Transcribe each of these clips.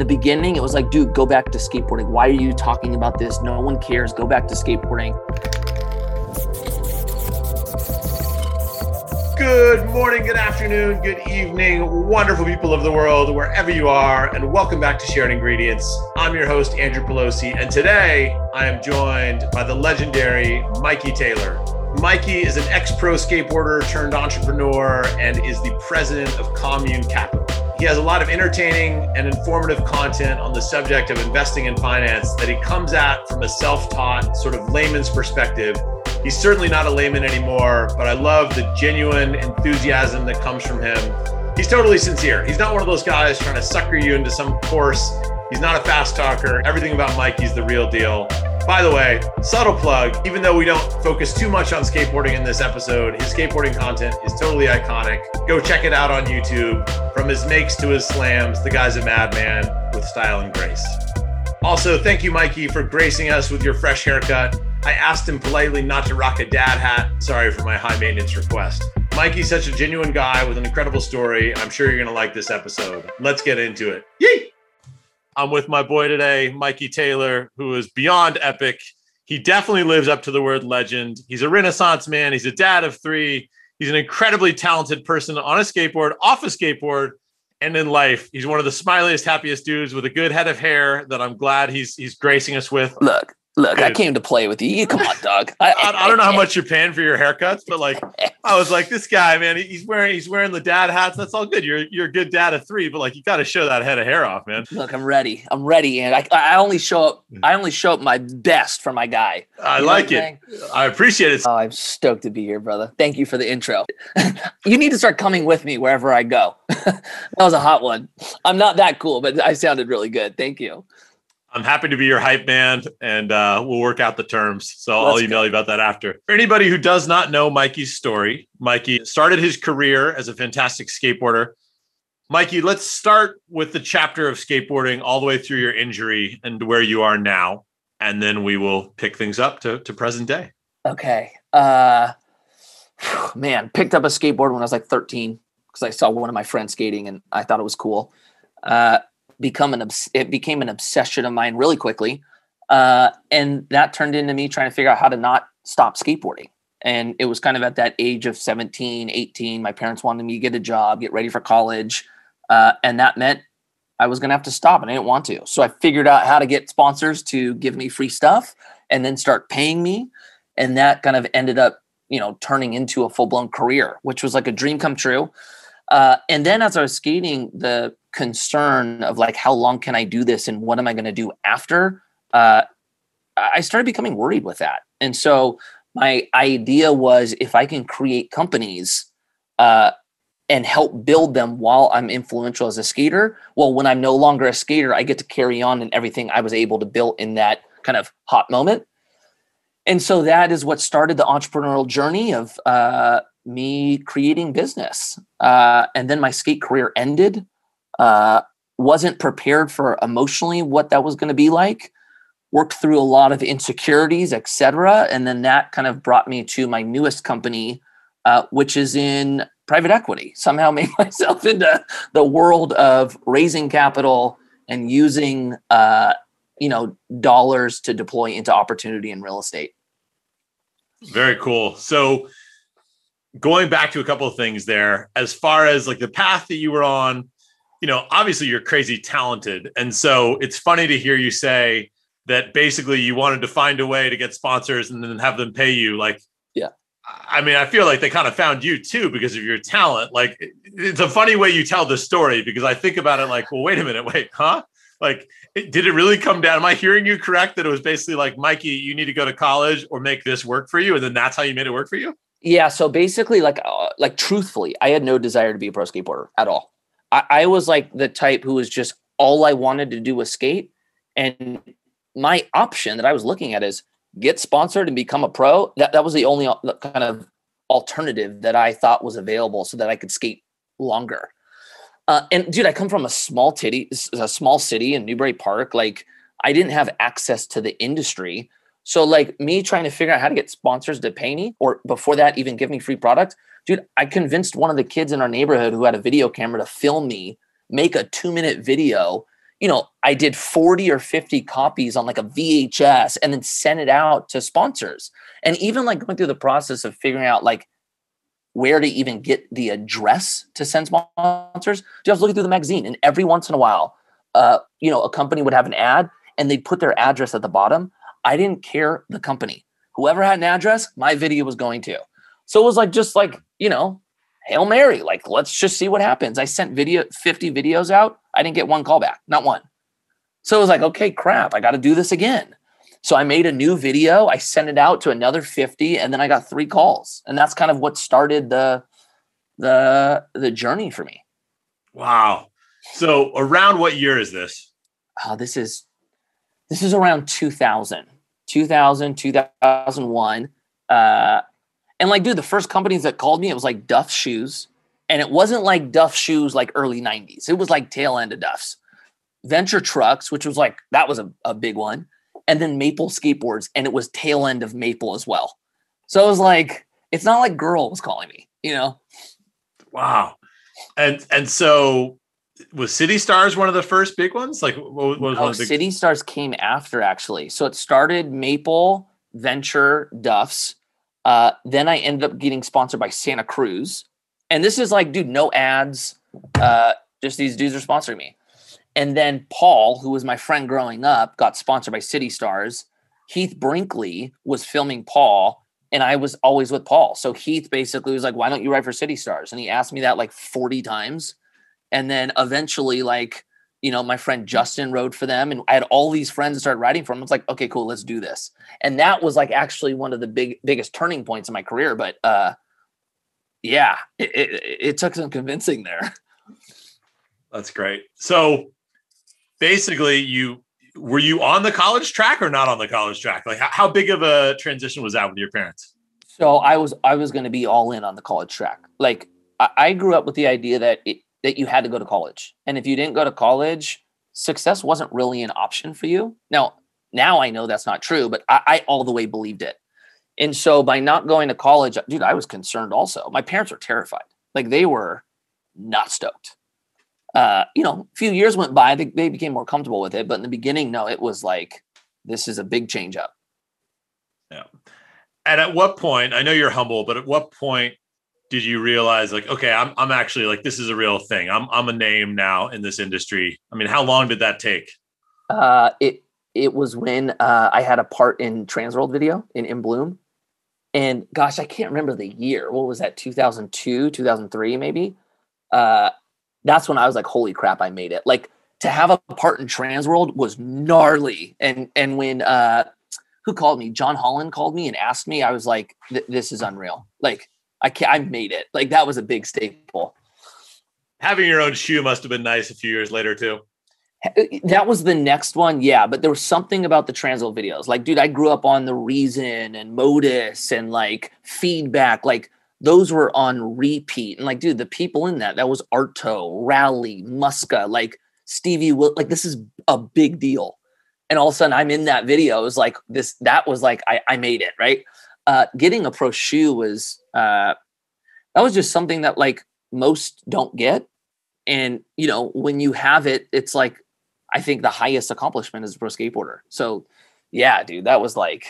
in the beginning, it was like, dude, go back to skateboarding. Why are you talking about this? No one cares. Go back to skateboarding. Good morning, good afternoon, good evening, wonderful people of the world, wherever you are, and welcome back to Shared Ingredients. I'm your host, Andrew Pelosi, and today I am joined by the legendary Mikey Taylor. Mikey is an ex pro skateboarder turned entrepreneur and is the president of Commune Capital. He has a lot of entertaining and informative content on the subject of investing in finance that he comes at from a self taught, sort of layman's perspective. He's certainly not a layman anymore, but I love the genuine enthusiasm that comes from him. He's totally sincere. He's not one of those guys trying to sucker you into some course. He's not a fast talker. Everything about Mike, Mikey's the real deal. By the way, subtle plug, even though we don't focus too much on skateboarding in this episode, his skateboarding content is totally iconic. Go check it out on YouTube. From his makes to his slams, the guy's a madman with style and grace. Also, thank you, Mikey, for gracing us with your fresh haircut. I asked him politely not to rock a dad hat. Sorry for my high maintenance request. Mikey's such a genuine guy with an incredible story. I'm sure you're going to like this episode. Let's get into it. Yee! I'm with my boy today, Mikey Taylor, who is beyond epic. He definitely lives up to the word legend. He's a renaissance man. He's a dad of three. He's an incredibly talented person on a skateboard, off a skateboard, and in life. He's one of the smiliest, happiest dudes with a good head of hair that I'm glad he's he's gracing us with. Look, Look, Dude. I came to play with you. Come on, dog. I, I, I, don't know how much you're paying for your haircuts, but like, I was like, this guy, man, he's wearing he's wearing the dad hats. That's all good. You're you're a good dad of three, but like, you got to show that head of hair off, man. Look, I'm ready. I'm ready, and I, I only show up. I only show up my best for my guy. I you like it. I appreciate it. Oh, I'm stoked to be here, brother. Thank you for the intro. you need to start coming with me wherever I go. that was a hot one. I'm not that cool, but I sounded really good. Thank you. I'm happy to be your hype man, and uh, we'll work out the terms. So Let's I'll email go. you about that after. For anybody who does not know Mikey's story, Mikey started his career as a fantastic skateboarder. Mikey, let's start with the chapter of skateboarding all the way through your injury and where you are now, and then we will pick things up to, to present day. Okay. Uh, man, picked up a skateboard when I was like 13 because I saw one of my friends skating and I thought it was cool. Uh, become an obs- it became an obsession of mine really quickly, uh, and that turned into me trying to figure out how to not stop skateboarding. And it was kind of at that age of 17, 18. My parents wanted me to get a job, get ready for college, uh, and that meant I was going to have to stop, and I didn't want to. So I figured out how to get sponsors to give me free stuff, and then start paying me, and that kind of ended up, you know, turning into a full blown career, which was like a dream come true. Uh, and then as I was skating, the concern of like, how long can I do this and what am I going to do after? Uh, I started becoming worried with that. And so my idea was if I can create companies uh, and help build them while I'm influential as a skater, well, when I'm no longer a skater, I get to carry on and everything I was able to build in that kind of hot moment. And so that is what started the entrepreneurial journey of uh, me creating business. Uh, and then my skate career ended. Uh, wasn't prepared for emotionally what that was going to be like. Worked through a lot of insecurities, etc. And then that kind of brought me to my newest company, uh, which is in private equity. Somehow made myself into the world of raising capital and using, uh, you know, dollars to deploy into opportunity in real estate. Very cool. So going back to a couple of things there, as far as like the path that you were on, you know, obviously you're crazy talented. And so it's funny to hear you say that basically you wanted to find a way to get sponsors and then have them pay you. Like, yeah. I mean, I feel like they kind of found you too because of your talent. Like, it's a funny way you tell the story because I think about it like, well, wait a minute, wait, huh? Like, did it really come down? Am I hearing you correct that it was basically like, Mikey, you need to go to college or make this work for you? And then that's how you made it work for you? Yeah. So basically, like, uh, like truthfully, I had no desire to be a pro skateboarder at all. I, I was like the type who was just all I wanted to do was skate, and my option that I was looking at is get sponsored and become a pro. That that was the only uh, kind of alternative that I thought was available, so that I could skate longer. Uh, and dude, I come from a small titty, a small city in Newbury Park. Like, I didn't have access to the industry. So like me trying to figure out how to get sponsors to pay me or before that even give me free product, dude, I convinced one of the kids in our neighborhood who had a video camera to film me, make a 2-minute video, you know, I did 40 or 50 copies on like a VHS and then sent it out to sponsors. And even like going through the process of figuring out like where to even get the address to send sponsors, just looking through the magazine. And every once in a while, uh, you know, a company would have an ad and they'd put their address at the bottom. I didn't care the company. Whoever had an address, my video was going to. So it was like just like, you know, Hail Mary, like let's just see what happens. I sent video 50 videos out. I didn't get one call back, not one. So it was like, okay, crap, I got to do this again. So I made a new video, I sent it out to another 50 and then I got 3 calls. And that's kind of what started the the the journey for me. Wow. So around what year is this? Uh, this is this is around 2000. 2000, 2001. Uh and like, dude, the first companies that called me, it was like Duff Shoes. And it wasn't like Duff Shoes like early 90s. It was like tail end of Duff's. Venture Trucks, which was like, that was a, a big one. And then Maple Skateboards. And it was tail end of Maple as well. So it was like, it's not like Girl was calling me, you know? Wow. And and so was City Stars one of the first big ones? Like what, was no, one of the big- City Stars came after actually. So it started Maple, Venture, Duff's, uh, then I ended up getting sponsored by Santa Cruz. And this is like, dude, no ads. Uh, just these dudes are sponsoring me. And then Paul, who was my friend growing up, got sponsored by City Stars. Heath Brinkley was filming Paul, and I was always with Paul. So Heath basically was like, Why don't you write for City Stars? And he asked me that like 40 times. And then eventually, like, you know, my friend Justin wrote for them, and I had all these friends that started writing for them. I was like, okay, cool, let's do this. And that was like actually one of the big biggest turning points in my career. But uh, yeah, it, it, it took some convincing there. That's great. So basically, you were you on the college track or not on the college track? Like, how, how big of a transition was that with your parents? So I was I was going to be all in on the college track. Like I, I grew up with the idea that it, that you had to go to college. And if you didn't go to college, success wasn't really an option for you. Now, now I know that's not true, but I, I all the way believed it. And so by not going to college, dude, I was concerned also. My parents were terrified. Like they were not stoked. Uh, you know, a few years went by, they, they became more comfortable with it. But in the beginning, no, it was like, this is a big change up. Yeah. And at what point, I know you're humble, but at what point did you realize like okay i'm i'm actually like this is a real thing. I'm i'm a name now in this industry. I mean how long did that take? Uh it it was when uh i had a part in transworld video in in bloom. And gosh i can't remember the year. What was that? 2002 2003 maybe? Uh that's when i was like holy crap i made it. Like to have a part in transworld was gnarly. And and when uh who called me? Jon holland called me and asked me i was like this is unreal. Like I can't, I made it. Like that was a big staple. Having your own shoe must have been nice a few years later too. Uh, that was the next one, yeah. But there was something about the Transworld videos. Like, dude, I grew up on the Reason and Modus and like Feedback. Like those were on repeat. And like, dude, the people in that, that was Arto, Rally, Muska, like Stevie Will. Like this is a big deal. And all of a sudden, I'm in that video. It was like this. That was like I, I made it right uh, getting a pro shoe was uh, that was just something that like most don't get, and you know when you have it, it's like I think the highest accomplishment as a pro skateboarder. So yeah, dude, that was like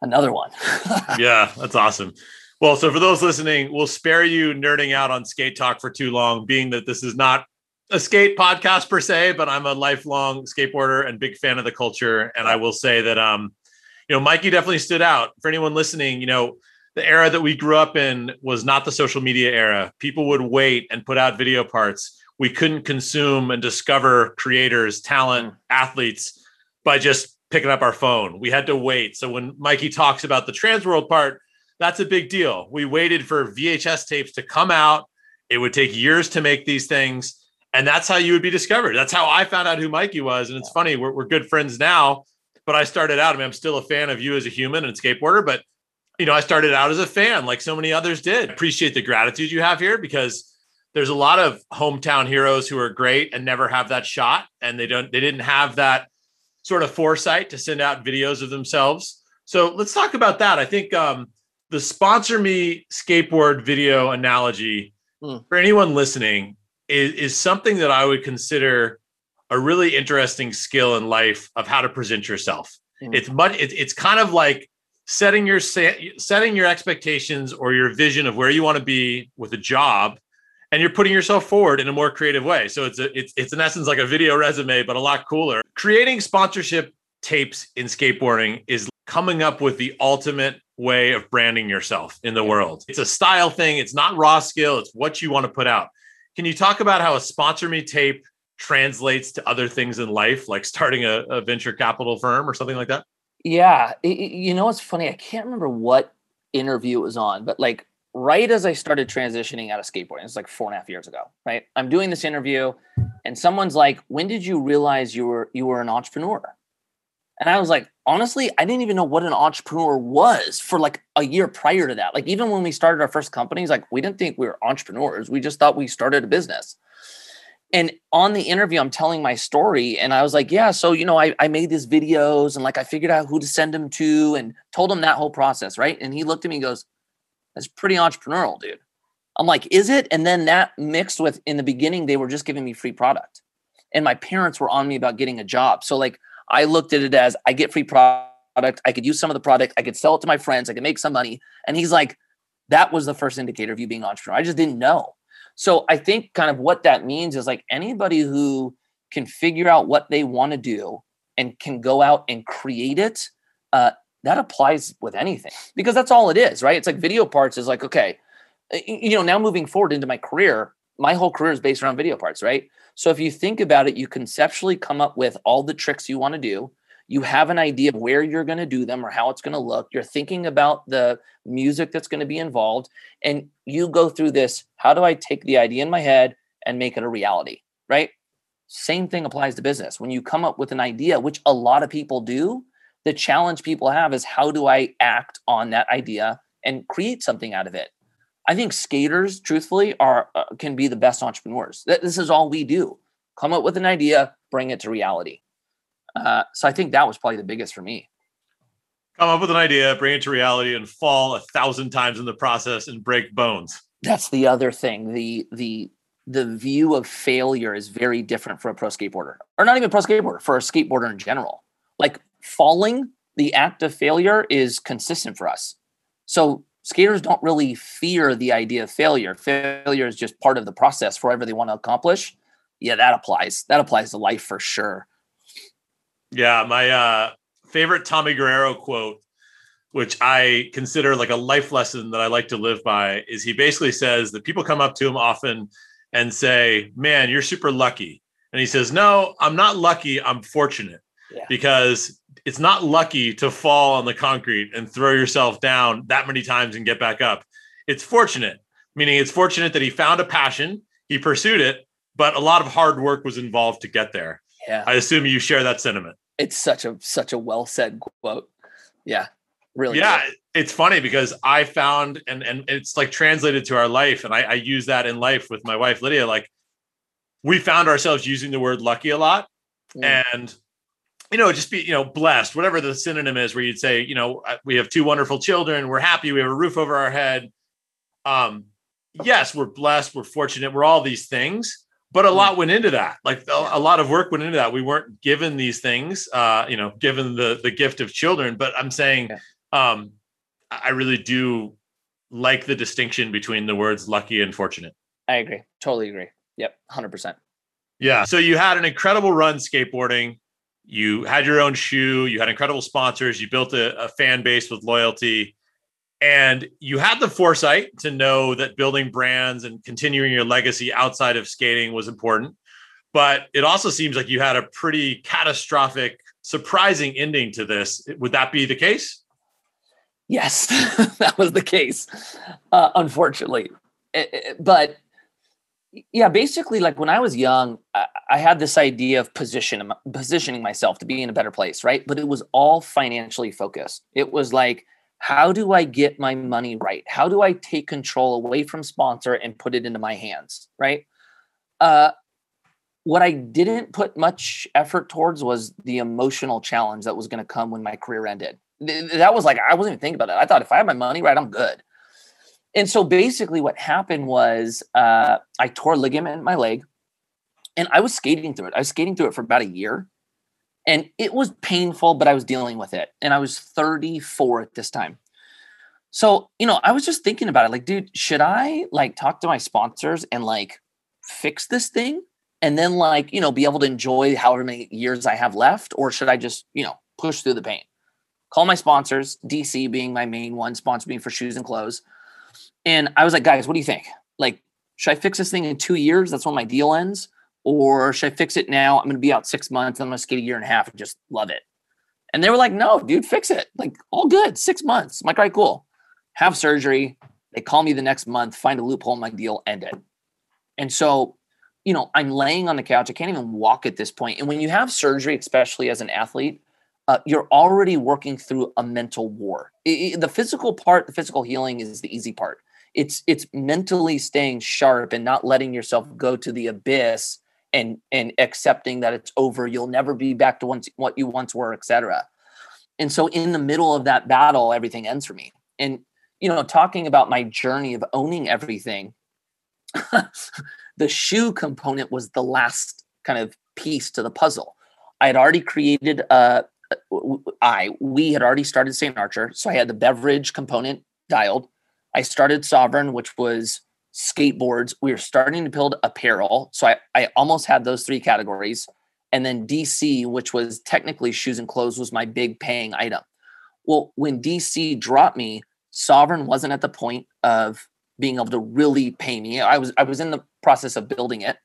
another one. yeah, that's awesome. Well, so for those listening, we'll spare you nerding out on skate talk for too long, being that this is not a skate podcast per se, but I'm a lifelong skateboarder and big fan of the culture. And I will say that um, you know, Mikey definitely stood out. For anyone listening, you know, the era that we grew up in was not the social media era. People would wait and put out video parts. We couldn't consume and discover creators, talent, mm. athletes by just picking up our phone. We had to wait. So when Mikey talks about the Transworld part, that's a big deal. We waited for VHS tapes to come out. It would take years to make these things. And that's how you would be discovered. That's how I found out who Mikey was. And it's funny, we're, we're good friends now but I started out. I mean, I'm still a fan of you as a human and skateboarder, but you know, I started out as a fan, like so many others did. Appreciate the gratitude you have here because there's a lot of hometown heroes who are great and never have that shot, and they don't, they didn't have that sort of foresight to send out videos of themselves. So let's talk about that. I think um, the sponsor me skateboard video analogy mm. for anyone listening is, is something that I would consider a really interesting skill in life of how to present yourself. Mm-hmm. It's much. It's, it's kind of like setting your setting your expectations or your vision of where you want to be with a job and you're putting yourself forward in a more creative way so it's a, it's it's in essence like a video resume but a lot cooler creating sponsorship tapes in skateboarding is coming up with the ultimate way of branding yourself in the world it's a style thing it's not raw skill it's what you want to put out can you talk about how a sponsor me tape translates to other things in life like starting a, a venture capital firm or something like that yeah, it, you know what's funny? I can't remember what interview it was on, but like right as I started transitioning out of skateboarding, it's like four and a half years ago, right? I'm doing this interview, and someone's like, "When did you realize you were you were an entrepreneur?" And I was like, honestly, I didn't even know what an entrepreneur was for like a year prior to that. Like even when we started our first companies, like we didn't think we were entrepreneurs. We just thought we started a business and on the interview i'm telling my story and i was like yeah so you know I, I made these videos and like i figured out who to send them to and told him that whole process right? And he looked at me and goes that's pretty entrepreneurial dude. I'm like is it? And then that mixed with in the beginning they were just giving me free product and my parents were on me about getting a job. So like i looked at it as i get free product i could use some of the product i could sell it to my friends i could make some money and he's like that was the first indicator of you being an entrepreneur. I just didn't know so I think kind of what that means is like anybody who can figure out what they want to do and can go out and create it, uh, that applies with anything because that's all it is, right? It's like video parts is like, okay, you know, now moving forward into my career, my whole career is based around video parts, right? So if you think about it, you conceptually come up with all the tricks you want to do you have an idea of where you're going to do them or how it's going to look. You're thinking about the music that's going to be involved and you go through this how do i take the idea in my head and make it a reality right? Same thing applies to business. When you come up with an idea which a lot of people do the challenge people have is how do i act on that idea and create something out of it? I think skaters truthfully are uh, can be the best entrepreneurs. This is all we do. Come up with an idea bring it to reality uh, so I think that was probably the biggest for me. Come up with an idea, bring it to reality, and fall a thousand times in the process and break bones. That's the other thing. The the the view of failure is very different for a pro skateboarder, or not even pro skateboarder, for a skateboarder in general. Like falling, the act of failure is consistent for us. So skaters don't really fear the idea of failure. Failure is just part of the process for whatever they want to accomplish. Yeah, that applies. That applies to life for sure. Yeah, my uh, favorite Tommy Guerrero quote, which I consider like a life lesson that I like to live by, is he basically says that people come up to him often and say, "Man, you're super lucky," and he says, "No, I'm not lucky. I'm fortunate." Yeah. Because it's not lucky to fall on the concrete and throw yourself down that many times and get back up. It's fortunate, meaning it's fortunate that he found a passion, he pursued it, but a lot of hard work was involved to get there. Yeah. I assume you share that sentiment it's such a such a well said quote. Yeah, really. Yeah, good. it's funny because I found and and it's like translated to our life, and I, I use that in life with my wife Lydia. Like, we found ourselves using the word lucky a lot, mm. and you know, just be you know blessed, whatever the synonym is, where you'd say, you know, we have two wonderful children, we're happy, we have a roof over our head. Um, yes, we're blessed, we're fortunate, we're all these things but a hmm. lot went into that. Like a, lot of work went into that. We weren't given these things uh you know given the the gift of children but i'm saying um i really do like the distinction between the words lucky and fortunate. I agree. Totally agree. Yep 100% yeah so you had an incredible run skateboarding. You had your own shoe. You had incredible sponsors. You built a, a fan base with loyalty and you had the foresight to know that building brands and continuing your legacy outside of skating was important. But it also seems like you had a pretty catastrophic, surprising ending to this. Would that be the case? Yes, that was the case, uh, unfortunately. It, it, but yeah, basically, like when I was young, I, I had this idea of position, positioning myself to be in a better place, right? But it was all financially focused. It was like, how do I get my money right? How do I take control away from sponsor and put it into my hands? Right. Uh, what I didn't put much effort towards was the emotional challenge that was going to come when my career ended. That was like, I wasn't even thinking about that. I thought if I have my money right, I'm good. And so basically, what happened was uh, I tore ligament in my leg. And I was skating through it. I was skating through it for about a year. And it was painful, but I was dealing with it. And I was 34 at this time. So, you know, I was just thinking about it like, dude, should I like talk to my sponsors and like fix this thing and then like, you know, be able to enjoy however many years I have left? Or should I just, you know, push through the pain? Call my sponsors, DC being my main one, sponsor me for shoes and clothes. And I was like, guys, what do you think? Like, should I fix this thing in two years? That's when my deal ends. Or should I fix it now? I'm going to be out six months. And I'm going to skate a year and a half and just love it. And they were like, no, dude, fix it. Like, all good. Six months. I'm like, all right, cool have surgery. They call me the next month, find a loophole in my deal, end it. And so, you know, I'm laying on the couch. I can't even walk at this point. And when you have surgery, especially as an athlete, uh, you're already working through a mental war. It, it, the physical part, the physical healing is the easy part. It's it's mentally staying sharp and not letting yourself go to the abyss and and accepting that it's over. You'll never be back to once what you once were, etc. And so, in the middle of that battle, everything ends for me. And you know, talking about my journey of owning everything, the shoe component was the last kind of piece to the puzzle. I had already created a I we had already started St. Archer, so I had the beverage component dialed. I started Sovereign, which was skateboards. We were starting to build apparel, so I I almost had those three categories. And then DC, which was technically shoes and clothes, was my big paying item. Well, when DC dropped me, Sovereign wasn't at the point of being able to really pay me. I was I was in the process of building it.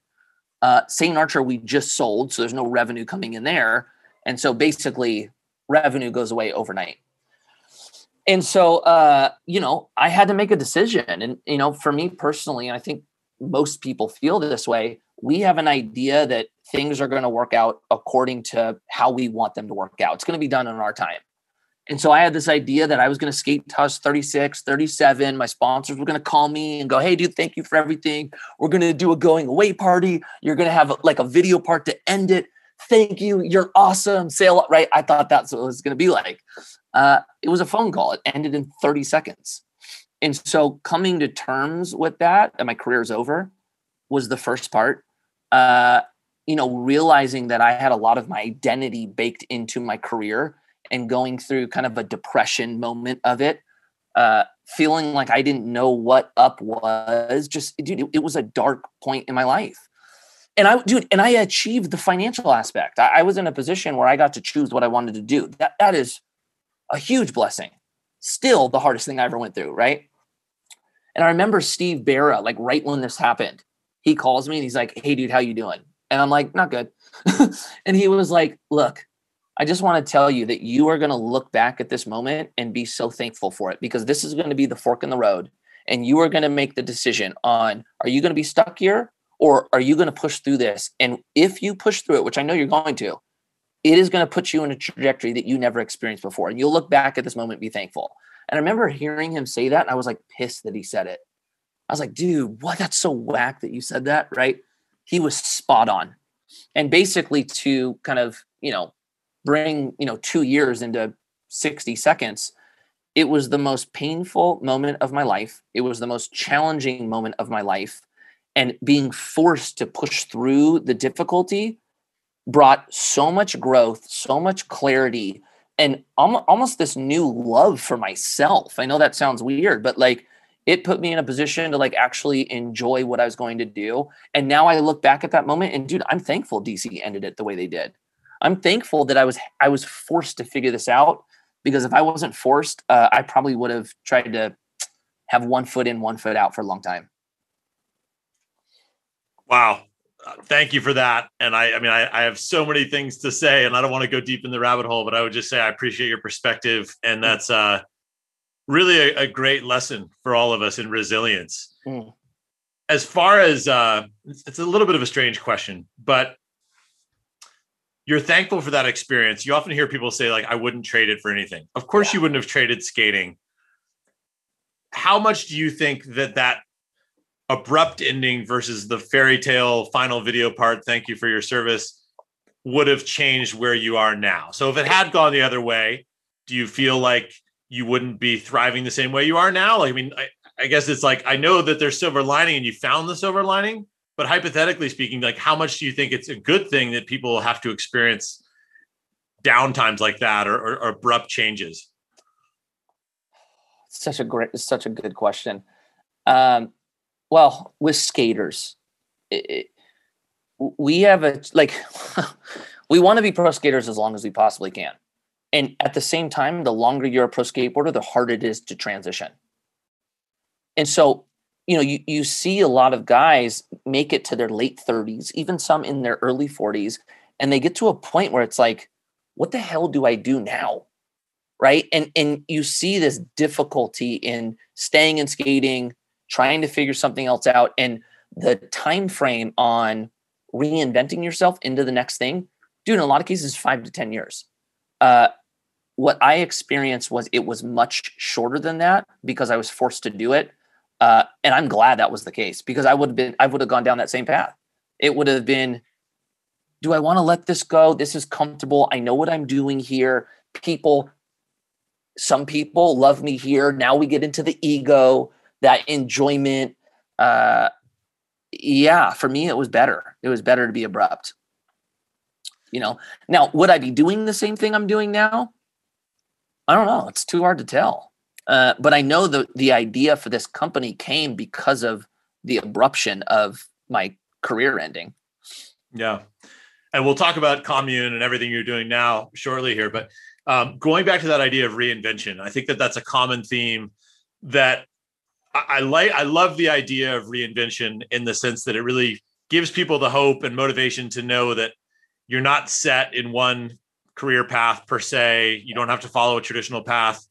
Uh, St. Archer we just sold, so there's no revenue coming in there, and so basically revenue goes away overnight. And so uh, you know I had to make a decision, and you know for me personally, and I think most people feel this way. We have an idea that things are going to work out according to how we want them to work out. It's going to be done in our time. And so I had this idea that I was going to skate Tuss 36, 37. My sponsors were going to call me and go, Hey, dude, thank you for everything. We're going to do a going away party. You're going to have like a video part to end it. Thank you. You're awesome. Sail right. I thought that's what it was going to be like. Uh, it was a phone call. It ended in 30 seconds. And so coming to terms with that, and my career's over, was the first part. Uh, you know, realizing that I had a lot of my identity baked into my career and going through kind of a depression moment of it, uh, feeling like I didn't know what up was. Just, dude, it, it, was a dark point in my life. And I, dude, and I achieved the financial aspect. I, I was in a position where I got to choose what I wanted to do. That that is a huge blessing. Still, the hardest thing I ever went through, right? And I remember Steve Berra, like right when this happened, he calls me and he's like, "Hey, dude, how you doing?" And I'm like, "Not good." and he was like, "Look, I just want to tell you that you are going to look back at this moment and be so thankful for it because this is going to be the fork in the road. And you are going to make the decision on are you going to be stuck here or are you going to push through this? And if you push through it, which I know you're going to, it is going to put you in a trajectory that you never experienced before. And you'll look back at this moment and be thankful. And I remember hearing him say that and I was like pissed that he said it. I was like, dude, what? That's so whack that you said that, right? He was spot on. And basically, to kind of, you know, bring you know two years into 60 seconds it was the most painful moment of my life it was the most challenging moment of my life and being forced to push through the difficulty brought so much growth so much clarity and almost this new love for myself i know that sounds weird but like it put me in a position to like actually enjoy what i was going to do and now i look back at that moment and dude i'm thankful dc ended it the way they did I'm thankful that I was I was forced to figure this out because if I wasn't forced, uh, I probably would have tried to have one foot in, one foot out for a long time. Wow. Thank you for that. And I, I mean, I, I, have so many things to say, and I don't want to go deep in the rabbit hole, but I would just say I appreciate your perspective, and mm. that's uh, really a, a great lesson for all of us in resilience. Mm. As far as uh, it's, it's a little bit of a strange question, but you're thankful for that experience. You often hear people say, like, I wouldn't trade it for anything. Of course, yeah. you wouldn't have traded skating. How much do you think that that abrupt ending versus the fairy tale final video part, thank you for your service, would have changed where you are now? So if it had gone the other way, do you feel like you wouldn't be thriving the same way you are now? Like, I mean, I, I guess it's like I know that there's silver lining and you found the silver lining, but hypothetically speaking, like how much do you think it's a good thing that people have to experience downtimes like that or, or, or abrupt changes? Such a great, such a good question. Um, well, with skaters, it, we have a like we want to be pro skaters as long as we possibly can. And at the same time the longer you're a pro skateboarder the harder it is to transition. And so you know you, you see a lot of guys make it to their late 30s even some in their early 40s and they get to a point where it's like what the hell do i do now? Right? And and you see this difficulty in staying in skating trying to figure something else out and the time frame on reinventing yourself into the next thing dude in a lot of cases five to ten years uh, what I experienced was it was much shorter than that because I was forced to do it. Uh, and I'm glad that was the case because I would have been, I would have gone down that same path. It would have been, do I want to let this go? This is comfortable. I know what I'm doing here. People, some people love me here. Now we get into the ego, that enjoyment. Uh, yeah, for me, it was better. It was better to be abrupt. You know, now would I be doing the same thing I'm doing now? I don't know. It's too hard to tell. Uh, but I know the the idea for this company came because of the abruption of my career ending. Yeah, and we'll talk about commune and everything you're doing now shortly here. But um, going back to that idea of reinvention, I think that that's a common theme that I, like. I love the idea of reinvention in the sense that it really gives people the hope and motivation to know that you're not set in one career path per se. You don't have to follow a traditional path.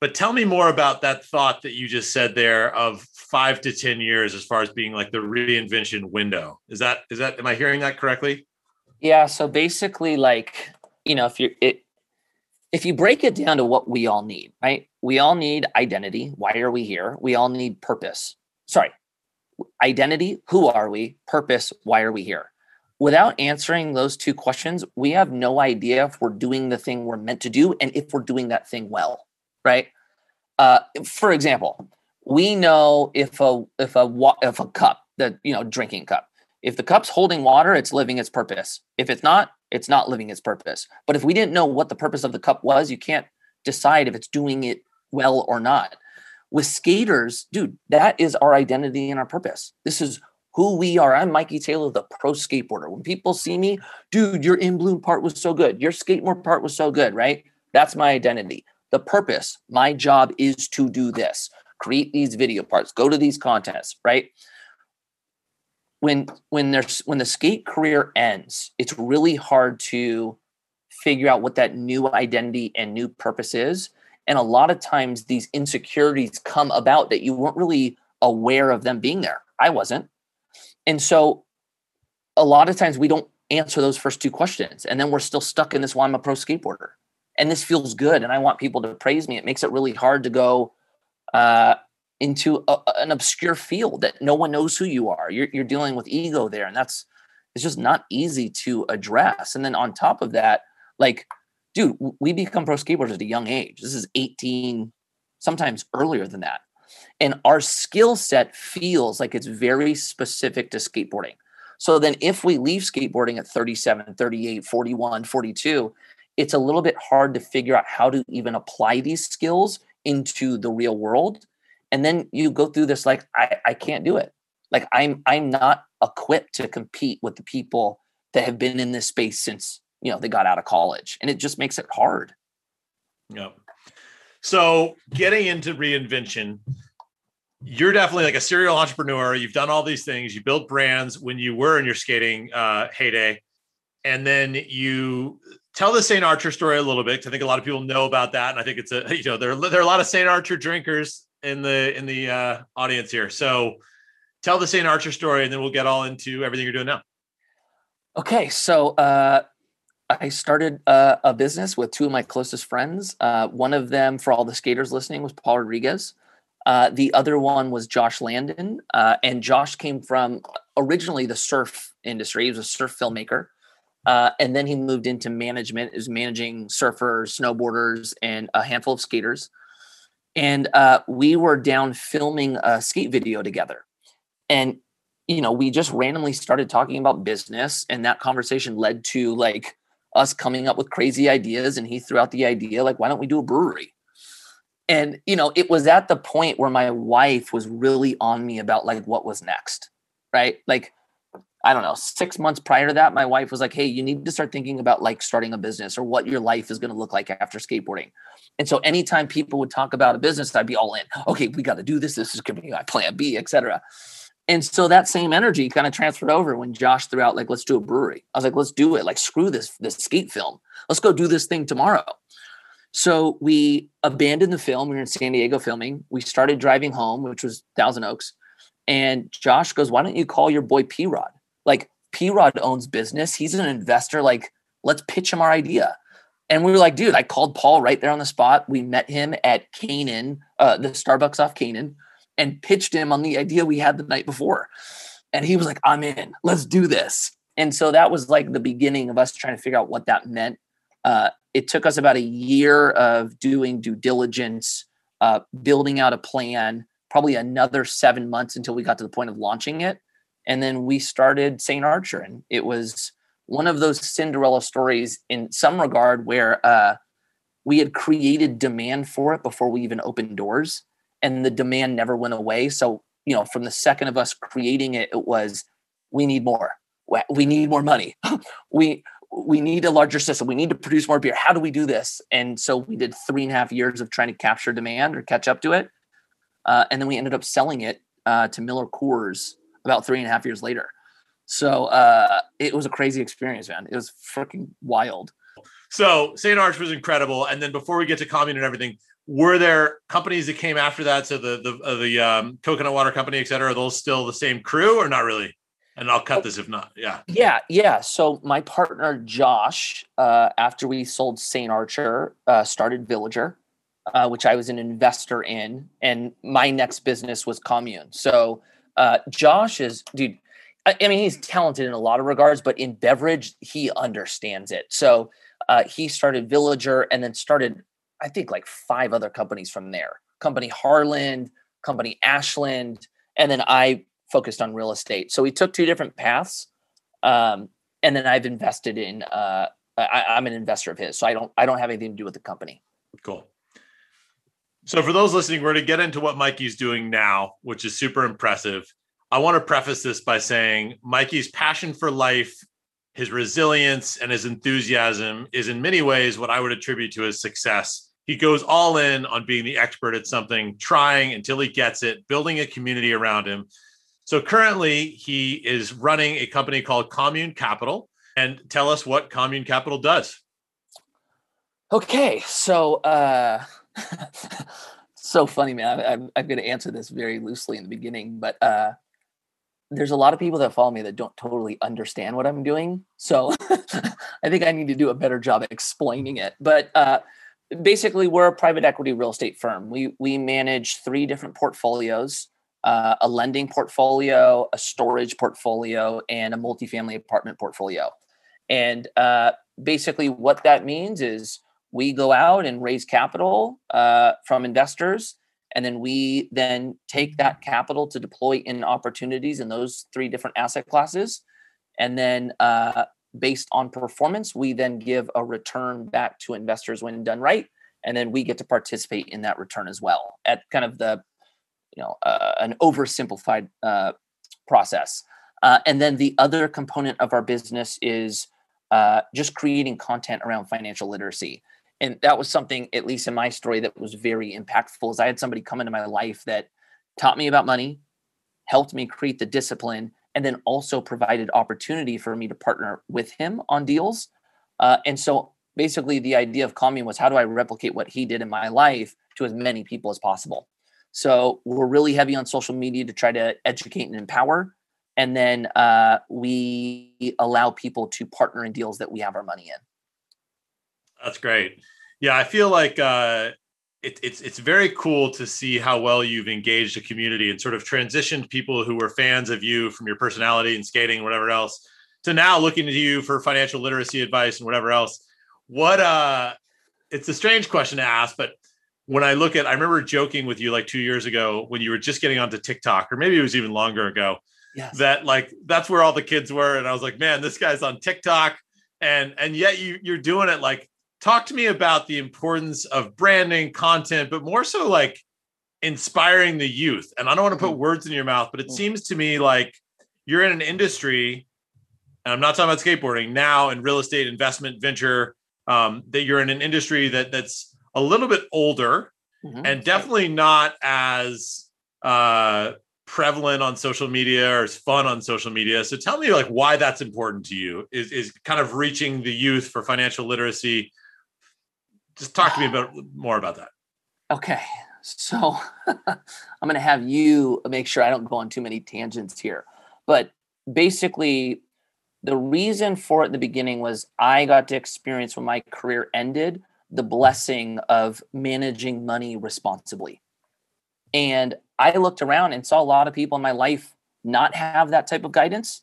But tell me more about that thought that you just said there of five to 10 years as far as being like the reinvention window. Is that, is that, am I hearing that correctly? Yeah. So basically, like, you know, if you're, it, if you break it down to what we all need, right? We all need identity. Why are we here? We all need purpose. Sorry, identity. Who are we? Purpose. Why are we here? without answering those two questions, we have no idea if we're doing the thing we're meant to do and if we're doing that thing well, right? Uh, for example, we know if a if a if a cup, the you know drinking cup, if the cup's holding water, it's living its purpose. If it's not, it's not living its purpose. But if we didn't know what the purpose of the cup was, you can't decide if it's doing it well or not. With skaters, dude, that is our identity and our purpose. This is who we are. I'm Mikey Taylor, the pro skateboarder. When people see me, dude, your in bloom part was so good. Your skateboard part was so good, right? That's my identity. The purpose, my job is to do this, create these video parts, go to these contests, right? When when there's when the skate career ends, it's really hard to figure out what that new identity and new purpose is. And a lot of times these insecurities come about that you weren't really aware of them being there. I wasn't and so a lot of times we don't answer those first two questions. And then we're still stuck in this, well, I'm a pro skateboarder. And this feels good. And I want people to praise me. It makes it really hard to go uh, into a, an obscure field that no one knows who you are. You're, you're dealing with ego there. And that's, it's just not easy to address. And then on top of that, like, dude, we become pro skateboarders at a young age. This is 18, sometimes earlier than that. And our skill set feels like it's very specific to skateboarding. So then if we leave skateboarding at 37, 38, 41, 42, it's a little bit hard to figure out how to even apply these skills into the real world. And then you go through this like I, I can't do it. Like I'm I'm not equipped to compete with the people that have been in this space since you know they got out of college. And it just makes it hard. Yep. So getting into reinvention, you're definitely like a serial entrepreneur. You've done all these things. You built brands when you were in your skating uh, heyday, and then you tell the St. Archer story a little bit. I think a lot of people know about that, and I think it's a you know there there are a lot of St. Archer drinkers in the in the uh, audience here. So tell the St. Archer story, and then we'll get all into everything you're doing now. Okay, so uh, I started uh, a business with two of my closest friends. Uh, one of them, for all the skaters listening, was Paul Rodriguez. Uh, the other one was Josh Landan, uh, and Josh came from originally the surf industry. He was a surf filmmaker, uh, and then he moved into management. Is managing surfers, snowboarders, and a handful of skaters. And uh, we were down filming a skate video together, and you know, we just randomly started talking about business, and that conversation led to like us coming up with crazy ideas. And he threw out the idea, like, why don't we do a brewery? And you know, it was at the point where my wife was really on me about like what was next, right? Like, I don't know, six months prior to that, my wife was like, Hey, you need to start thinking about like starting a business or what your life is going to look like after skateboarding. And so anytime people would talk about a business, I'd be all in. Okay, we got to do this. This is going to be my plan B, etc. And so that same energy kind of transferred over when Josh threw out like, let's do a brewery. I was like, let's do it. Like, screw this this skate film. Let's go do this thing tomorrow. So we abandoned the film. We were in San Diego filming. We started driving home, which was Thousand Oaks. And Josh goes, why don't you call your boy P Rod? Like P Rod owns business. He's an investor. Like, let's pitch him our idea. And we were like, dude, I called Paul right there on the spot. We met him at Kanan, uh, the Starbucks off Kanan and pitched him on the idea we had the night before. And he was like, I'm in, let's do this. And so that was like the beginning of us trying to figure out what that meant. Uh, it took us about a year of doing due diligence, uh, building out a plan, probably another seven months until we got to the point of launching it. And then we started St. Archer. And it was one of those Cinderella stories in some regard where uh, we had created demand for it before we even opened doors and the demand never went away. So, you know, from the second of us creating it, it was we need more. We need more money. we we need a larger system. We need to produce more beer. How do we do this? And so we did three and a half years of trying to capture demand or catch up to it, uh, and then we ended up selling it uh, to Miller Coors about three and a half years later. So uh, it was a crazy experience, man. It was freaking wild. So St. Arch was incredible. And then before we get to commune and everything, were there companies that came after that? So the the uh, the um, coconut water company, et cetera, are those still the same crew or not really? And I'll cut this if not. Yeah. Yeah, yeah. So my partner Josh, uh, after we sold Saint Archer, uh, started Villager, uh, which I was an investor in, and my next business was Commune. So uh, Josh is, dude. I, I mean, he's talented in a lot of regards, but in beverage, he understands it. So uh, he started Villager and then started I think like five other companies from there. Company Harland, company Ashland, and then I focused on real estate. So we took two different paths. Um, and then I've invested in uh, I, I'm an investor of his. So I don't I don't have anything to do with the company. Cool. So for those listening, we're going to get into what Mikey's doing now, which is super impressive. I want to preface this by saying Mikey's passion for life, his resilience, and his enthusiasm is in many ways what I would attribute to his success he goes all in on being the expert at something, trying until he gets it, building a community around him. So currently, he is running a company called Commune Capital. And tell us what Commune Capital does. Okay, so uh, so funny, man. I'm, I'm going to answer this very loosely in the beginning, but uh, there's a lot of people that follow me that don't totally understand what I'm doing. So I think I need to do a better job explaining it. But uh, basically we're a private equity real estate firm. We we manage three different portfolios: uh, a lending portfolio, a storage portfolio, and a multifamily apartment portfolio. And uh, basically, what that means is we go out and raise capital uh, from investors, and then we then take that capital to deploy in opportunities in those three different asset classes, and then uh, based on performance, we then give a return back to investors when done right, and then we get to participate in that return as well at kind of the, you know, uh, an oversimplified uh, process. Uh, and then the other component of our business is uh, just creating content around financial literacy. And that was something, at least in my story, that was very impactful. Is I had somebody come into my life that taught me about money, helped me create the discipline, and then also provided opportunity for me to partner with him on deals. Uh, and so basically the idea of commune was how do I replicate what he did in my life to as many people as possible. So we're really heavy on social media to try to educate and empower. And then uh, we allow people to partner in deals that we have our money in. That's great. Yeah, I feel like uh, it, it's it's very cool to see how well you've engaged a community and sort of transitioned people who were fans of you from your personality and skating and whatever else to now looking to you for financial literacy advice and whatever else. What uh it's a strange question to ask, but when I look at I remember joking with you like two years ago when you were just getting onto TikTok, or maybe it was even longer ago. yes. that like that's where all the kids were. And I was like, man, this guy's on TikTok. And and yet you you're doing it like talk to me about the importance of branding, content, but more so like inspiring the youth. And I don't want to put mm. words in your mouth, but it mm. seems to me like you're in an industry, and I'm not talking about skateboarding now in real estate investment venture, um, that you're in an industry that that's a little bit older mm-hmm. and definitely not as uh, prevalent on social media or as fun on social media. So tell me like why that's important to you is, is kind of reaching the youth for financial literacy. Just talk to me about more about that. Okay. So I'm going to have you make sure I don't go on too many tangents here. But basically, the reason for it in the beginning was I got to experience when my career ended the blessing of managing money responsibly. And I looked around and saw a lot of people in my life not have that type of guidance.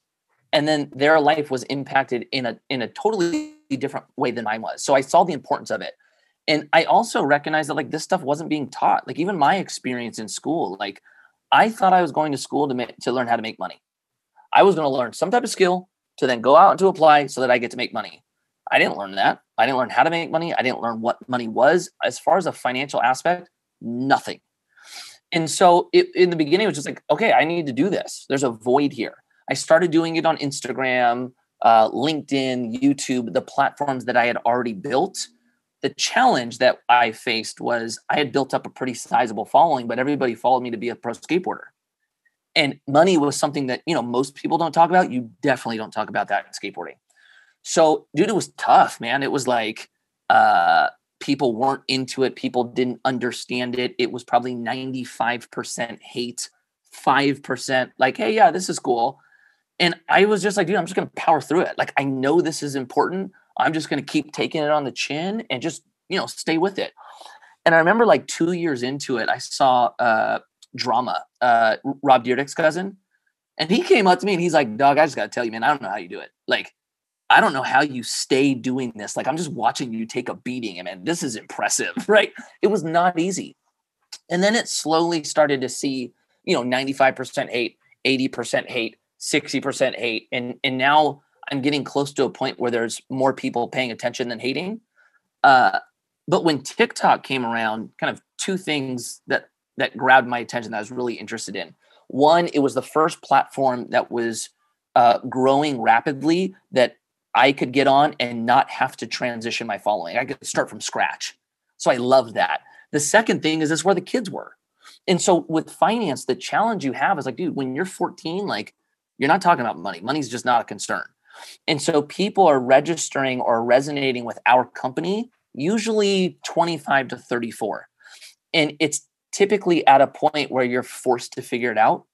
And then their life was impacted in a in a totally different way than mine was. So I saw the importance of it. And I also recognized that like this stuff wasn't being taught. Like even my experience in school, like I thought I was going to school to make, to learn how to make money. I was going to learn some type of skill to then go out and to apply so that I get to make money. I didn't learn that. I didn't learn how to make money. I didn't learn what money was. As far as a financial aspect, nothing. And so it, in the beginning, it was just like, okay, I need to do this. There's a void here. I started doing it on Instagram, uh, LinkedIn, YouTube, the platforms that I had already built. The challenge that I faced was I had built up a pretty sizable following, but everybody followed me to be a pro skateboarder. And money was something that, you know, most people don't talk about. You definitely don't talk about that in skateboarding. So, dude, it was tough, man. It was like uh, people weren't into it. People didn't understand it. It was probably 95% hate, 5% like, hey, yeah, this is cool. And I was just like, dude, I'm just going to power through it. Like, I know this is important. I'm just going to keep taking it on the chin and just, you know, stay with it. And I remember like two years into it, I saw uh, drama, uh, Rob Dyrdek's cousin. And he came up to me and he's like, dog, I just got to tell you, man, I don't know how you do it. Like, I don't know how you stay doing this. Like I'm just watching you take a beating. I mean, this is impressive, right? It was not easy. And then it slowly started to see, you know, 95% hate, 80% hate, 60% hate. And and now I'm getting close to a point where there's more people paying attention than hating. Uh, but when TikTok came around, kind of two things that that grabbed my attention that I was really interested in. One, it was the first platform that was uh, growing rapidly that I could get on and not have to transition my following. I could start from scratch. So I love that. The second thing is this where the kids were. And so with finance, the challenge you have is like, dude, when you're 14, like you're not talking about money. Money's just not a concern. And so people are registering or resonating with our company usually 25 to 34. And it's typically at a point where you're forced to figure it out.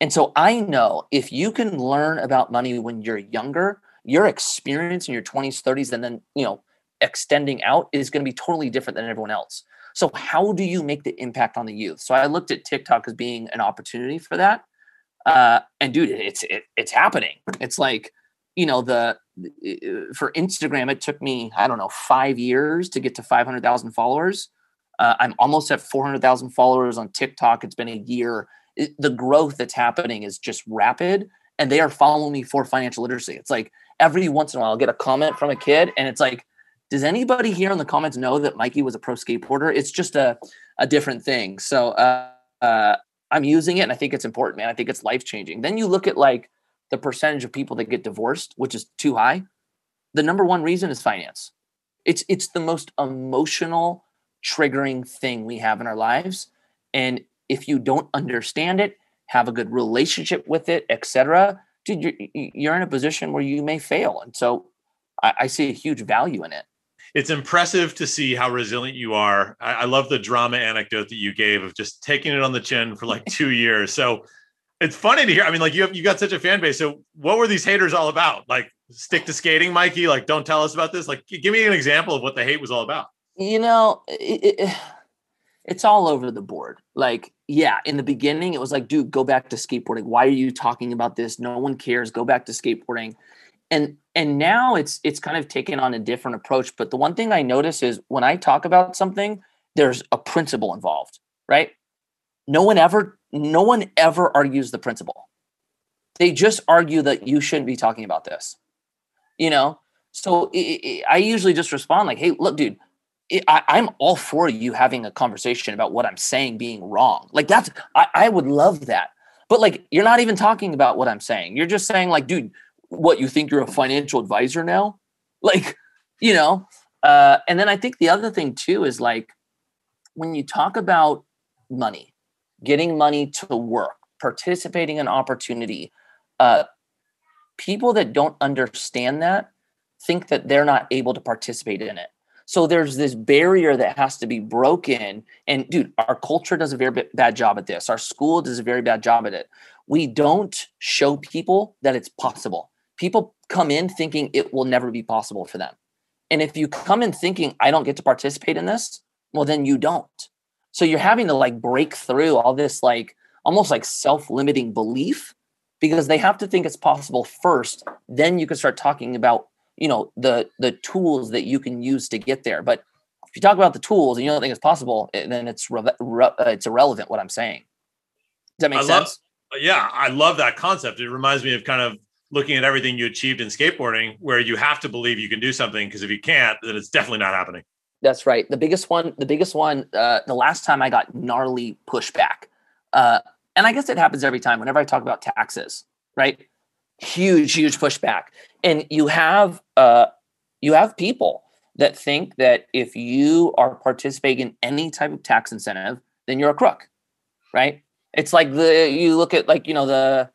And so I know if you can learn about money when you're younger, your experience in your 20s 30s and then you know extending out is going to be totally different than everyone else so how do you make the impact on the youth so i looked at tiktok as being an opportunity for that uh, and dude it's it, it's happening it's like you know the for instagram it took me i don't know five years to get to 500000 followers uh, i'm almost at 400000 followers on tiktok it's been a year it, the growth that's happening is just rapid and they are following me for financial literacy it's like every once in a while I'll get a comment from a kid and it's like, does anybody here in the comments know that Mikey was a pro skateboarder? It's just a, a different thing. So uh, uh, I'm using it and I think it's important, man. I think it's life changing. Then you look at like the percentage of people that get divorced, which is too high. The number one reason is finance. It's it's the most emotional triggering thing we have in our lives. And if you don't understand it, have a good relationship with it, etc., dude, you're, you're in a position where you may fail. And so I, I see a huge value in it it's impressive to see how resilient you are. I, I, love the drama anecdote that you gave of just taking it on the chin for like two years. So it's funny to hear. I mean, like you have you got such a fan base. So what were these haters all about? Like stick to skating, Mikey. Like don't tell us about this. Like give me an example of what the hate was all about. You know, it, it, it's all over the board. Like, yeah, in the beginning, it was like, dude, go back to skateboarding. Why are you talking about this? No one cares. Go back to skateboarding. And and now it's it's kind of taken on a different approach. But the one thing I notice is when I talk about something, there's a principle involved, right? No one ever, no one ever argues the principle. They just argue that you shouldn't be talking about this. You know, so it, it, I usually just respond like, "Hey, look, dude, it, I, I'm all for you having a conversation about what I'm saying being wrong. Like that's I, I would love that. But like you're not even talking about what I'm saying. You're just saying like, dude, what you think you're a financial advisor now? Like, you know. Uh, and then I think the other thing too is like when you talk about money, getting money to work, participating in opportunity, uh, people that don't understand that think that they're not able to participate in it. So there's this barrier that has to be broken. And dude, our culture does a very bad job at this. Our school does a very bad job at it. We don't show people that it's possible. People come in thinking it will never be possible for them. And if you come in thinking, I don't get to participate in this, well, then you don't. So you're having to like break through all this, like almost like self limiting belief because they have to think it's possible first. Then you can start talking about you know the the tools that you can use to get there. But if you talk about the tools and you don't think it's possible eh, then it's re- re- uh, it's irrelevant what i'm saying. Does that make I sense? Love, yeah i love that concept. It reminds me of kind of looking at everything you achieved in skateboarding where you have to believe you can do something because if you can't then it's definitely not happening that's right. The biggest one the biggest one uh, the last time i got gnarly pushback uh, and i guess it happens every time whenever i talk about taxes right? Huge huge pushback. And you have uh you have people that think that if you are participating in any type of tax incentive then you're a crook right? It's like the you look at like you know the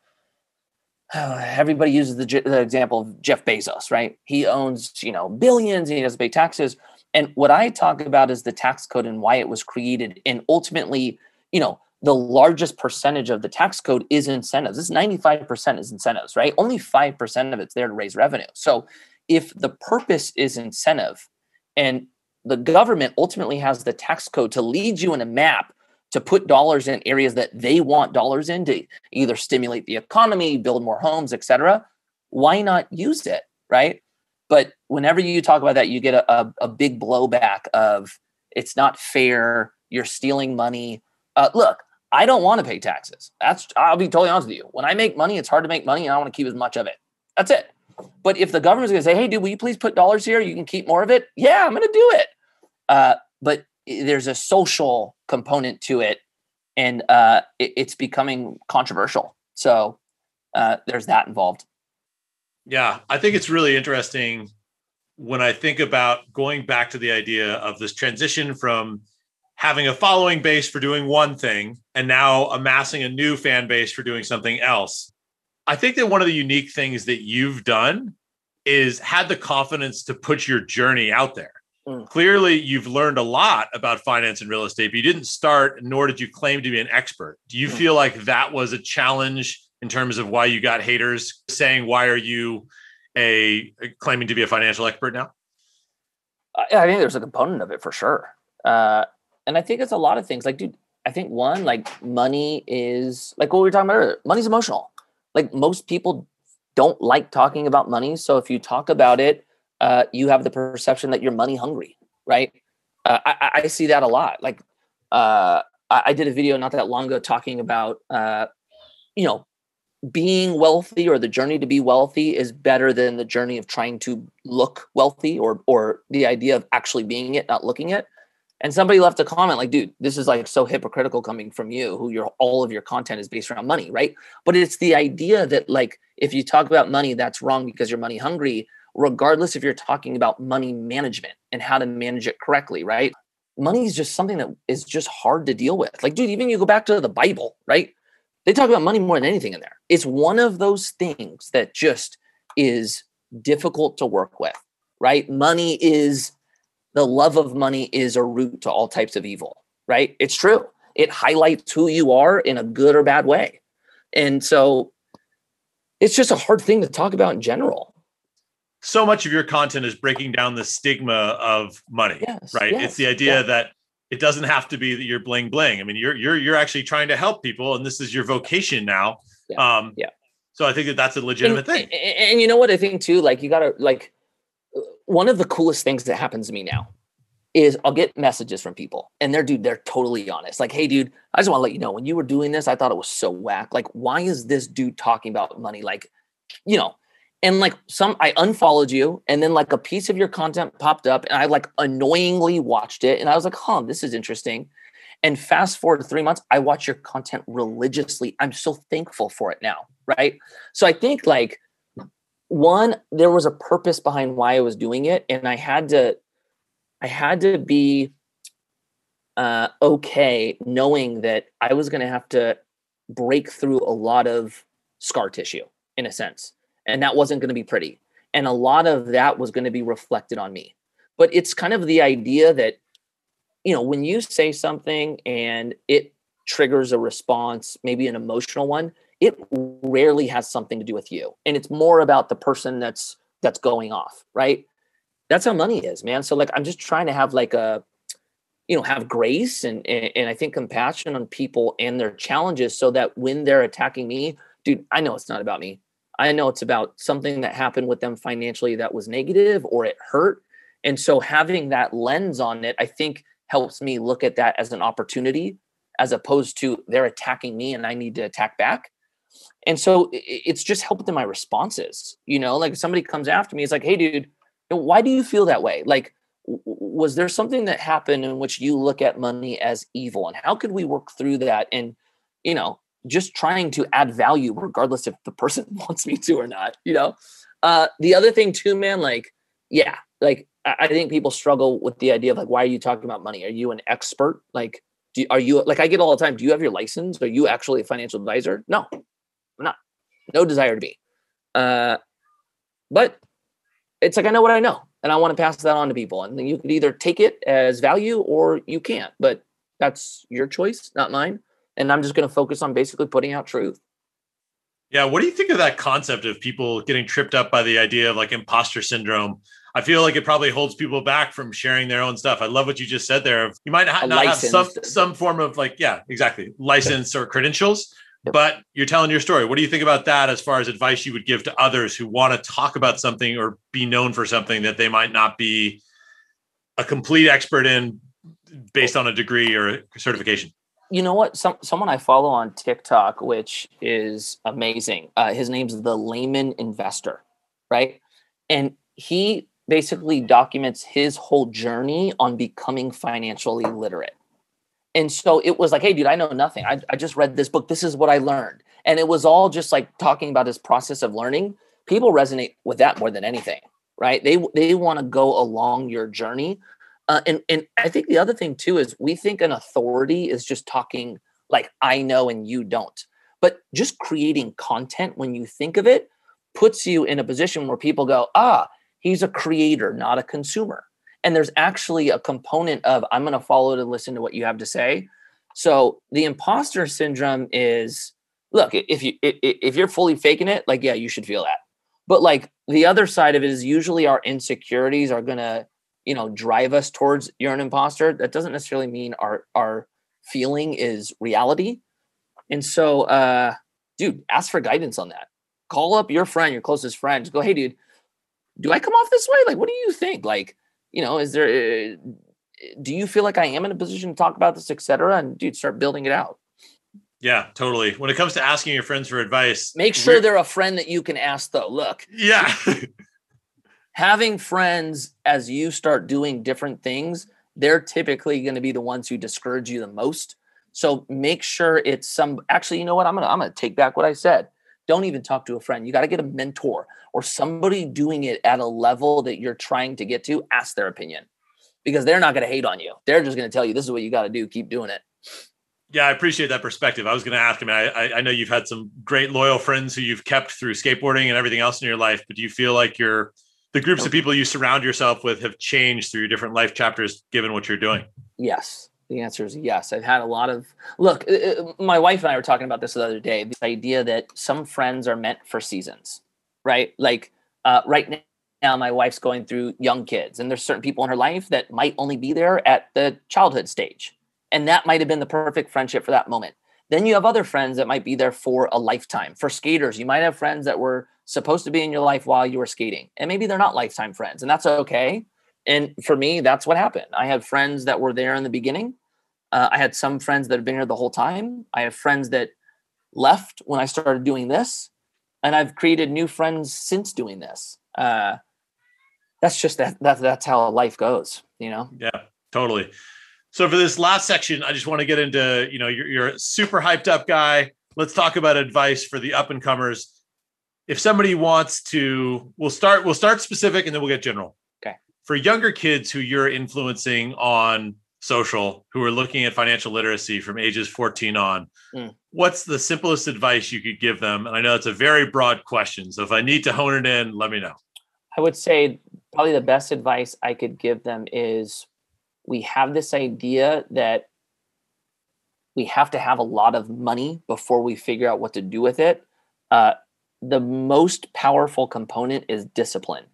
uh, everybody uses the, the example of jeff bezos right? He owns you know billions and he doesn't pay taxes and what i talk about is the tax code and why it was created and ultimately you know the largest percentage of the tax code is incentives. This 95% is incentives, right? Only 5% of it's there to raise revenue. So if the purpose is incentive and the government ultimately has the tax code to lead you in a map to put dollars in areas that they want dollars in to either stimulate the economy, build more homes, et cetera, Why not use it, right? But whenever you talk about that, you get a, a, a big blowback of it's not fair, you're stealing money. Uh, look, I don't want to pay taxes. That's I'll be totally honest with you. When I make money, it's hard to make money and I want to keep as much of it. That's it. But if the government's going to say, "Hey, dude, will you please put dollars here? You can keep more of it." Yeah, I'm going to do it. Uh, but there's a social component to it, and uh, it, it's becoming controversial. So uh, there's that involved. Yeah, I think it's really interesting when I think about going back to the idea of this transition from having a following base for doing one thing and now amassing a new fan base for doing something else. I think that one of the unique things that you've done is had the confidence to put your journey out there. Mm. Clearly, you've learned a lot about finance and real estate, but you didn't start, nor did you claim to be an expert. Do you mm. feel like that was a challenge in terms of why you got haters saying, Why are you a claiming to be a financial expert now? I think there's a component of it for sure. Uh, and I think it's a lot of things. Like, dude, I think one, like money is like what we were talking about earlier. Money's emotional. Like most people don't like talking about money. So if you talk about it, uh, you have the perception that you're money hungry, right? Uh, I, I, see that a lot. Like uh, I, did a video not that long ago talking about, uh, you know, being wealthy or the journey to be wealthy is better than the journey of trying to look wealthy or or the idea of actually being it, not looking it. And somebody left a comment like dude this is like so hypocritical coming from you who your all of your content is based around money right? But it's the idea that like if you talk about money that's wrong because you're money hungry regardless if you're talking about money management and how to manage it correctly right? Money is just something that is just hard to deal with. Like dude even you go back to the bible right they talk about money more than anything in there it's one of those things that just is difficult to work with right money is the love of money is a root to all types of evil, right? It's true. It highlights who you are in a good or bad way. And so it's just a hard thing to talk about in general. So much of your content is breaking down the stigma of money, yes, right? Yes, it's the idea that it doesn't have to be that you're bling bling. I mean, you're you're you're actually trying to help people, and this is your vocation now. Yeah. Um, yeah. So I think that that's a legitimate and, thing. And, and you know what I think too, like you got to like one of the coolest things that happens to me now is I'll get messages from people and they're dude, they're totally honest. Like, hey, dude, I just want to let you know when you were doing this, I thought it was so whack. Like, why is this dude talking about money? Like, you know, and like some I unfollowed you, and then like a piece of your content popped up, and I like annoyingly watched it, and I was like, huh, this is interesting. And fast forward three months, I watch your content religiously. I'm so thankful for it now, right? So I think like one, there was a purpose behind why I was doing it, and I had to I had to be uh, okay knowing that I was going to have to break through a lot of scar tissue in a sense. And that wasn't going to be pretty. And a lot of that was going to be reflected on me. But it's kind of the idea that, you know, when you say something and it triggers a response, maybe an emotional one, it rarely has something to do with you. And it's more about the person that's that's going off, right? that's how money is, man. So like I'm just trying to have like a you know have grace and, and and I think compassion on people and their challenges so that when they're attacking me, dude, I know it's not about me. I know it's about something that happened with them financially that was negative or it hurt. And so having that lens on it, I think helps me look at that as an opportunity as opposed to they're attacking me and I need to attack back. And so it's just helped in my responses. You know, like if somebody comes after me, it's like, hey, dude, why do you feel that way? Like, was there something that happened in which you look at money as evil? And how could we work through that? And, you know, just trying to add value, regardless if the person wants me to or not, you know? Uh, the other thing, too, man, like, yeah, like, I think people struggle with the idea of like, why are you talking about money? Are you an expert? Like, do, are you like I get all the time? Do you have your license? Are you actually a financial advisor? No, I'm not. No desire to be. Uh, but it's like I know what I know, and I want to pass that on to people. And you could either take it as value or you can't. But that's your choice, not mine. And I'm just going to focus on basically putting out truth. Yeah. What do you think of that concept of people getting tripped up by the idea of like imposter syndrome? I feel like it probably holds people back from sharing their own stuff. I love what you just said there. You might not, not have some some form of like, yeah, exactly, license or credentials, Yep. But you're telling your story. What do you think about that as far as advice you would give to others who want to talk about something or be known for something that they might not be a complete expert in based on a degree or a certification? You know what? Some someone I follow on TikTok, which is amazing. Uh, his name's the Layman Investor, right? And he basically documents his whole journey on becoming financially literate and so it was like, hey, dude, I know nothing. I, I just read this book. This is what I learned. And it was all just like talking about his process of learning. People resonate with that more than anything, right? They they want to go along your journey. Uh, and and I think the other thing too is we think an authority is just talking like I know and you don't. But just creating content when you think of it puts you in a position where people go, ah, he's a creator, not a consumer. And there's actually a component of i'm going to follow to listen to what you have to say. So the imposter syndrome is look if you if you're fully faking it like yeah you should feel that. But like the other side of it is usually our insecurities are going to you know drive us towards you're an imposter that doesn't necessarily mean our our feeling is reality and so uh dude ask for guidance on that call up your friend your closest friend just go hey dude do i come off this way like what do you think like you know, is there, uh, do you feel like I am in a position to talk about this, etc? And dude, start building it out. Yeah, totally. When it comes to asking your friends for advice, make sure they're a friend that you can ask though. Look. Yeah. having friends as you start doing different things, they're typically going to be the ones who discourage you the most. So make sure it's some actually, you know what? I'm gonna I'm gonna take back what I said. Don't even talk to a friend. You got to get a mentor or somebody doing it at a level that you're trying to get to. Ask their opinion because they're not going to hate on you. They're just going to tell you this is what you got to do. Keep doing it. Yeah, I appreciate that perspective. I was going to ask him. I, I know you've had some great loyal friends who you've kept through skateboarding and everything else in your life, but do you feel like your the groups of people you surround yourself with have changed through your different life chapters, given what you're doing? Yes, the answer is yes. I've had a lot of look. Uh, uh, my wife and I were talking about this the other day. The idea that some friends are meant for seasons, right? Like uh, right now, my wife's going through young kids, and there's certain people in her life that might only be there at the childhood stage, and that might have been the perfect friendship for that moment. Then you have other friends that might be there for a lifetime. For skaters, you might have friends that were supposed to be in your life while you were skating, and maybe they're not lifetime friends, and that's okay. And for me, that's what happened. I had friends that were there in the beginning. Uh, I had some friends that have been here the whole time. I have friends that left when I started doing this, and I've created new friends since doing this. Uh, that's just that, that that's how life goes, you know? Yeah, totally. So for this last section, I just want to get into, you know, you're, you're a super hyped up guy. Let's talk about advice for the up and comers. If somebody wants to, we'll start, we'll start specific and then we'll get general. Okay. For younger kids who you're influencing on social, who are looking at financial literacy from ages 14 on, mm. what's the simplest advice you could give them? And I know it's a very broad question. So if I need to hone it in, let me know. I would say probably the best advice I could give them is we have this idea that we have to have a lot of money before we figure out what to do with it. Uh, the most powerful component is discipline.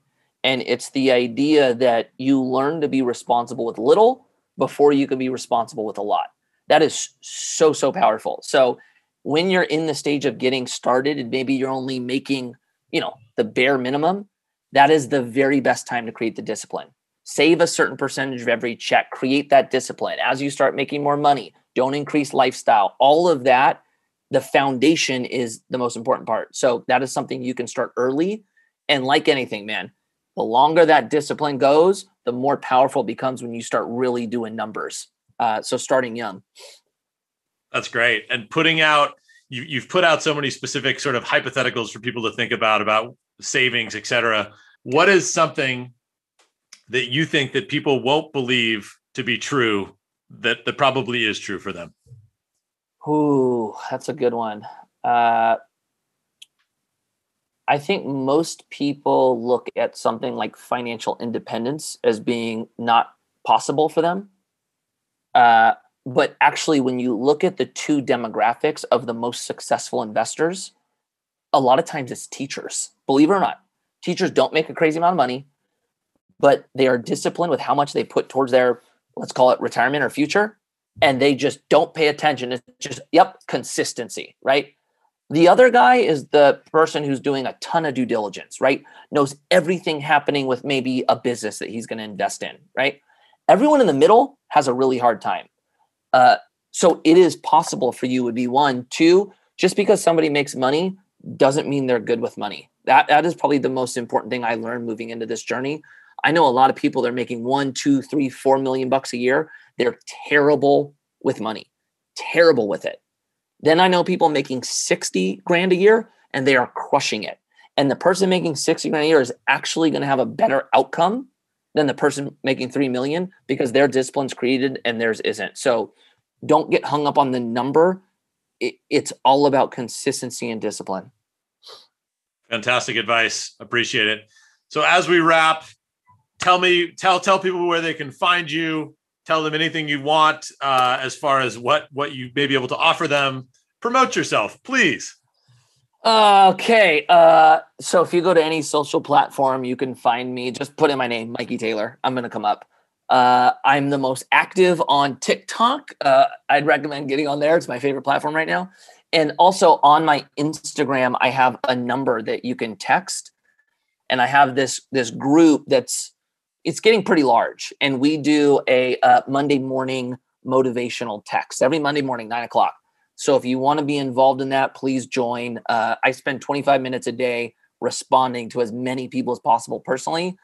And it's the idea that you learn to be responsible with little before you can be responsible with a lot. That is so, so powerful. So when you're in the stage of getting started and maybe you're only making, you know, the bare minimum, that is the very best time to create the discipline. Save a certain percentage of every check, create that discipline. As you start making more money, don't increase lifestyle. All of that, the foundation is the most important part. So that is something you can start early. And like anything, man, the longer that discipline goes, the more powerful it becomes when you start really doing numbers. Uh, so starting young. That's great. And putting out, you, you've put out so many specific sort of hypotheticals for people to think about, about savings, et cetera. What is something that you think that people won't believe to be true that that probably is true for them? Ooh, that's a good one. Uh, I think most people look at something like financial independence as being not possible for them. Uh, but actually, when you look at the two demographics of the most successful investors, a lot of times it's teachers. Believe it or not, teachers don't make a crazy amount of money but they are disciplined with how much they put towards their let's call it retirement or future and they just don't pay attention. It's just yep consistency right? The other guy is the person who's doing a ton of due diligence right? Knows everything happening with maybe a business that he's going to invest in right? Everyone in the middle has a really hard time. Uh, so it is possible for you would be one two just because somebody makes money doesn't mean they're good with money. That that is probably the most important thing i learned moving into this journey I know a lot of people that are making one, two, three, four million bucks a year. They're terrible with money, terrible with it. Then I know people making 60 grand a year and they are crushing it. And the person making 60 grand a year is actually going to have a better outcome than the person making 3 million because their discipline's created and theirs isn't. So don't get hung up on the number. It, it's all about consistency and discipline. Fantastic advice. Appreciate it. So as we wrap, tell me tell tell people where they can find you. Tell them anything you want uh, as far as what what you may be able to offer them. Promote yourself please. Okay uh, so if you go to any social platform you can find me. Just put in my name mikey taylor. I'm gonna come up. Uh, i'm the most active on tiktok. Uh, i'd recommend getting on there. It's my favorite platform right now. And also on my instagram i have a number that you can text. And i have this this group that's it's getting pretty large. And we do a uh, Monday morning motivational text every Monday morning, nine o'clock. So if you want to be involved in that, please join. Uh, I spend 25 minutes a day responding to as many people as possible personally.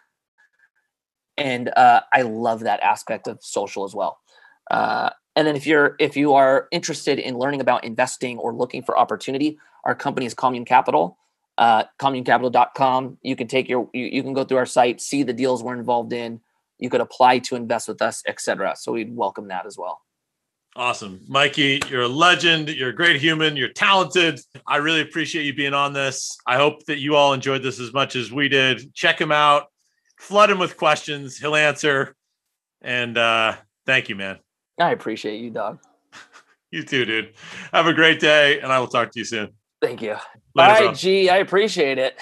And uh, I love that aspect of social as well. Uh, and then if you're if you are interested in learning about investing or looking for opportunity, our company is Commune Capital uh, communecapital.com. You can take your, you, you can go through our site, see the deals we're involved in. You could apply to invest with us, etc. So we'd welcome that as well. Awesome. Mikey, you're a legend. You're a great human. You're talented. I really appreciate you being on this. I hope that you all enjoyed this as much as we did. Check him out, flood him with questions. He'll answer. And uh, thank you, man. I appreciate you, dog. you too, dude. Have a great day, and I will talk to you soon. Thank you. Later, All right, G. I appreciate it.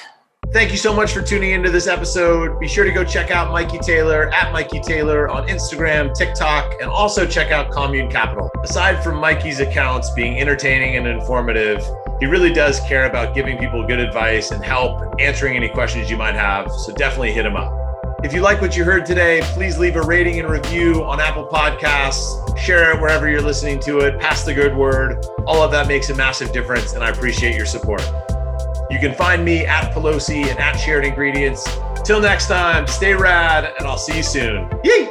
Thank you so much for tuning into this episode. Be sure to go check out Mikey Taylor at Mikey Taylor on Instagram, TikTok, and also check out Commune Capital. Aside from Mikey's accounts being entertaining and informative, he really does care about giving people good advice and help answering any questions you might have. So definitely hit him up. If you like what you heard today, please leave a rating and review on Apple Podcasts. Share it wherever you're listening to it. Pass the good word. All of that makes a massive difference, and I appreciate your support. You can find me at Pelosi and at Shared Ingredients. Till next time, stay rad, and I'll see you soon. Yee!